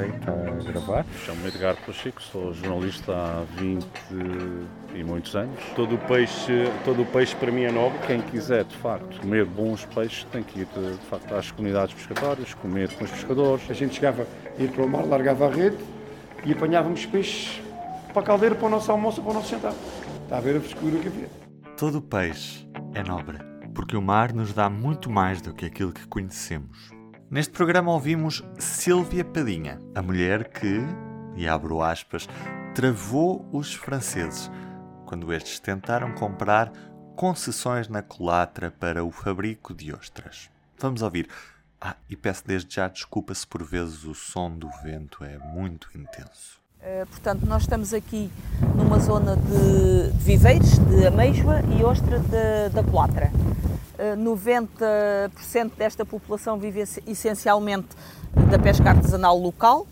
Ok, está a gravar. Chamo-me Edgar Pacheco, sou jornalista há 20 e muitos anos. Todo o peixe, todo o peixe para mim é nobre. Quem quiser, de facto, comer bons peixes tem que ir, de, de facto, às comunidades pescatórias, comer com os pescadores. A gente chegava a ir para o mar, largava a rede e apanhávamos peixes para a caldeira, para o nosso almoço, para o nosso jantar. Está a ver a frescura que havia. Todo peixe é nobre, porque o mar nos dá muito mais do que aquilo que conhecemos. Neste programa ouvimos Sílvia Padinha, a mulher que, e abro aspas, travou os franceses quando estes tentaram comprar concessões na culatra para o fabrico de ostras. Vamos ouvir. Ah, e peço desde já desculpa se por vezes o som do vento é muito intenso. Uh, portanto, nós estamos aqui numa zona de, viveiros, de ameijoa e ostra da culatra. 90% desta população vive essencialmente da pesca artesanal local,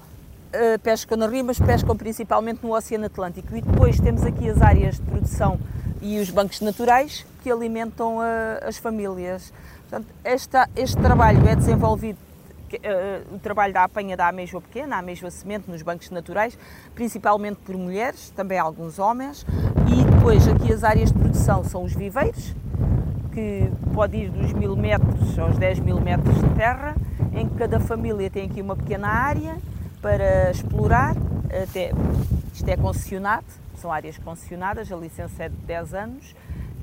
eh, pescam na rio, mas pescam principalmente no Oceano Atlântico. E depois temos aqui as áreas de produção e os bancos naturais que alimentam eh, as famílias. Portanto, esta, este trabalho é desenvolvido o trabalho da apanha da ameijoa pequena, a ameijoa semente nos bancos naturais, principalmente por mulheres, também alguns homens, e depois aqui as áreas de produção são os viveiros, que pode ir dos mil metros aos 10 mil metros de terra, em que cada família tem aqui uma pequena área para explorar, até, isto é concessionado, são áreas concessionadas, a licença é de 10 anos,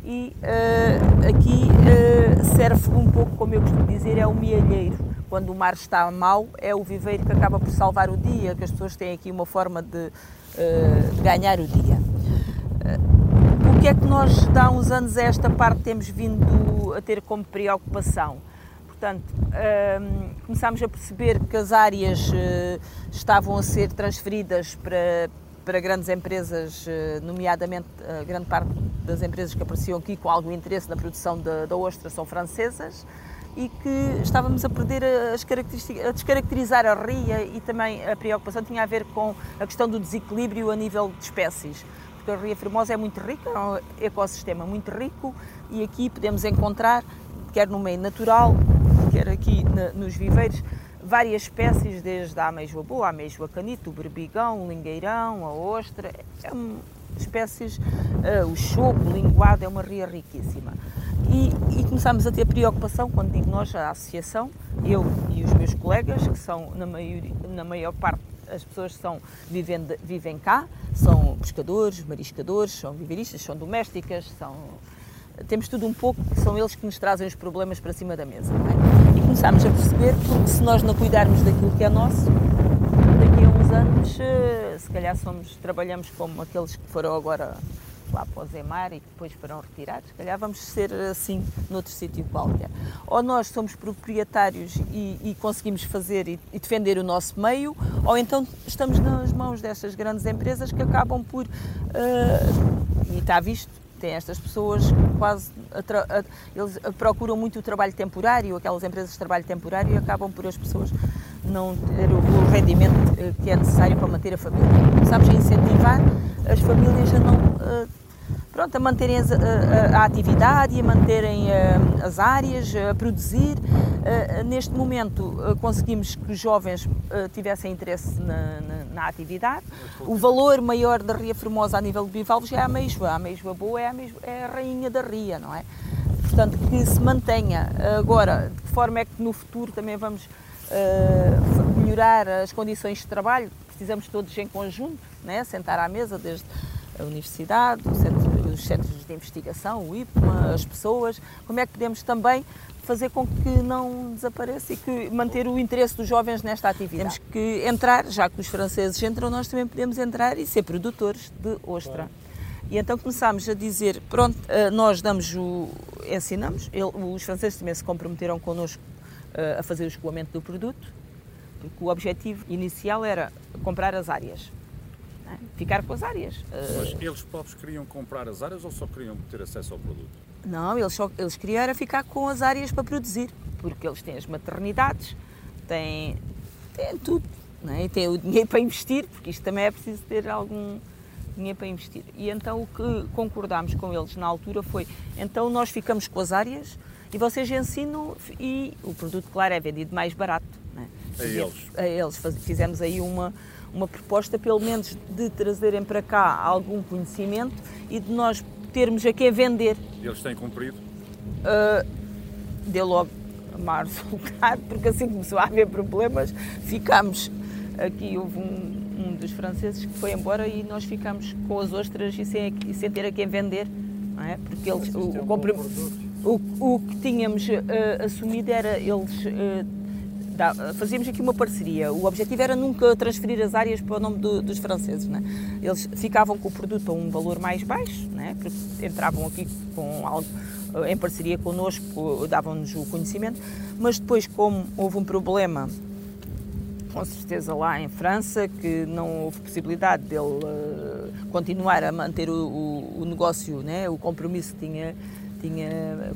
e uh, aqui uh, serve um pouco, como eu costumo dizer, é o mielheiro. Quando o mar está mau, é o viveiro que acaba por salvar o dia, que as pessoas têm aqui uma forma de, uh, de ganhar o dia que é que nós, há uns anos, a esta parte, temos vindo a ter como preocupação? Portanto, um, começámos a perceber que as áreas uh, estavam a ser transferidas para, para grandes empresas, uh, nomeadamente a uh, grande parte das empresas que apareciam aqui com algum interesse na produção da, da ostra são francesas e que estávamos a perder as características, a descaracterizar a ria e também a preocupação tinha a ver com a questão do desequilíbrio a nível de espécies porque a Ria Formosa é muito rica, é um ecossistema muito rico e aqui podemos encontrar, quer no meio natural, quer aqui nos viveiros, várias espécies, desde a ameijoa boa, a ameijoa canito, o berbigão, o lingueirão, a ostra, é um, espécies, uh, o choco, o linguado, é uma ria riquíssima. E, e começámos a ter preocupação, quando digo nós, a associação, eu e os meus colegas, que são na, maioria, na maior parte as pessoas são, vivem, vivem cá, são pescadores, mariscadores, são viveiristas, são domésticas, são, temos tudo um pouco, são eles que nos trazem os problemas para cima da mesa. É? E começámos a perceber que se nós não cuidarmos daquilo que é nosso, daqui a uns anos, eh, se calhar somos, trabalhamos como aqueles que foram agora lá para o Zemar e depois foram retirados, se calhar vamos ser assim noutro sítio qualquer. Ou nós somos proprietários e, e conseguimos fazer e, e, defender o nosso meio, ou então estamos nas mãos destas grandes empresas que acabam por. Uh, e está visto, tem estas pessoas quase. A, a, eles procuram muito o trabalho temporário, aquelas empresas de trabalho temporário, e acabam por as pessoas não ter o, o rendimento eh, que é necessário para manter a família. A incentivar as famílias a não. Uh, pronto, a manterem a, a, a atividade e a manterem a, as áreas, a produzir. neste momento conseguimos que os jovens tivessem interesse na, na, na, atividade. O valor maior da Ria Formosa a nível de bivalves é a ameijoa. A ameijoa boa é a, é a rainha da Ria, não é? Portanto, que se mantenha. Agora, de que forma é que no futuro também vamos melhorar as condições de trabalho? Precisamos todos em conjunto, né? sentar à mesa, desde a universidade, centro, os centros de investigação, o IPMA, as pessoas, como é que podemos também fazer com que não desapareça e que manter o interesse dos jovens nesta atividade. Temos que entrar, já que os franceses entram, nós também podemos entrar e ser produtores de ostra. E então começámos a dizer, pronto, eh, nós damos o, ensinamos, os franceses também se comprometeram connosco eh, a fazer o escoamento do produto, porque o objetivo inicial era comprar as áreas é? Ficar com as áreas. Mas eles próprios queriam comprar as áreas ou só queriam ter acesso ao produto? Não, eles, só, eles queriam era ficar com as áreas para produzir, porque eles têm as maternidades, têm, têm tudo, não é? e têm o dinheiro para investir, porque isto também é preciso ter algum dinheiro para investir. E então o que concordámos com eles na altura foi, então nós ficamos com as áreas e vocês ensinam e o produto, claro, é vendido mais barato Né? A eles. A eles. Fizemos aí uma, uma proposta, pelo menos, de trazerem para cá algum conhecimento e de nós termos a quem vender. Eles têm cumprido? Uh, deu logo a resultado, porque assim começou a haver problemas, ficámos aqui, houve um, um dos franceses que foi embora e nós ficámos com as ostras e sem, e sem ter a quem vender, não é? Porque eles, o, o, o, o, que tínhamos uh, assumido era eles uh, fazíamos aqui uma parceria. O objetivo era nunca transferir as áreas para o nome do, dos franceses. Né? Eles ficavam com o produto a um valor mais baixo, né? porque entravam aqui com algo eh, em parceria connosco, davam-nos o conhecimento, mas depois, como houve um problema, com certeza lá em França, que não houve possibilidade dele uh, continuar a manter o, o, o negócio, né? o compromisso que tinha tinha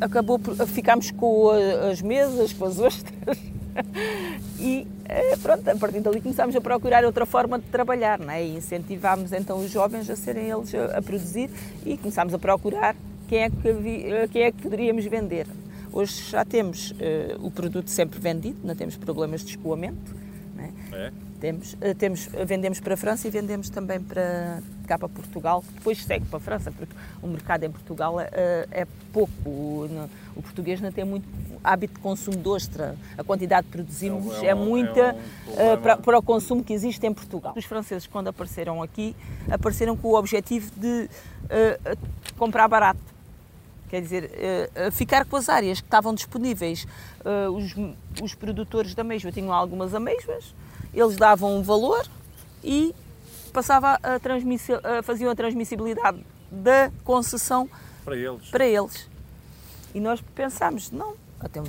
acabou ficámos com as mesas, com as ostras e eh, pronto, a partir dali começámos a procurar outra forma de trabalhar não é? e incentivámos então os jovens a serem eles a, produzir e começámos a procurar quem é que, vi, quem é que poderíamos vender. Hoje já temos uh, o produto sempre vendido, não temos problemas de escoamento. É? É? Temos, uh, temos, vendemos para a França e vendemos também para cá para Portugal, que depois segue para a França, porque o mercado em Portugal é, é pouco. O, o, português não tem muito hábito de consumo de ostra. A quantidade que produzimos é, um, é muita é um uh, para, para, o consumo que existe em Portugal. Os franceses, quando apareceram aqui, apareceram com o objetivo de uh, comprar barato. Quer dizer, uh, ficar com as áreas que estavam disponíveis. Os, os produtores da ameijoa tinham algumas ameijoas, eles davam um valor e passava a transmissão, faziam a transmissibilidade da concessão para eles. para eles. E nós pensámos, não, até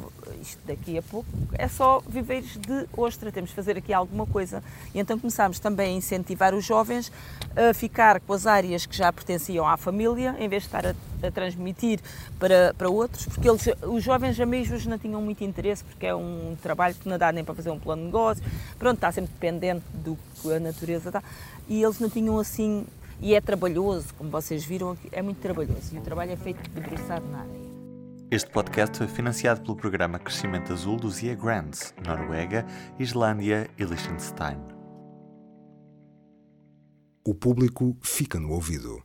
isto daqui a pouco é só viveiros de ostra, temos de fazer aqui alguma coisa. E então começámos também a incentivar os jovens a ficar com as áreas que já pertenciam à família, em vez de estar a, a transmitir para, para outros, porque eles, os jovens amigos não tinham muito interesse, porque é um trabalho que não dá nem para fazer um plano de negócio, pronto, está sempre dependente do que a natureza dá, e eles não tinham assim, e é trabalhoso, como vocês viram, é muito trabalhoso, e o trabalho é feito debruçado na área. Este podcast foi financiado pelo programa Crescimento Azul dos IA Grants, Noruega, Islândia e Liechtenstein. O público fica no ouvido.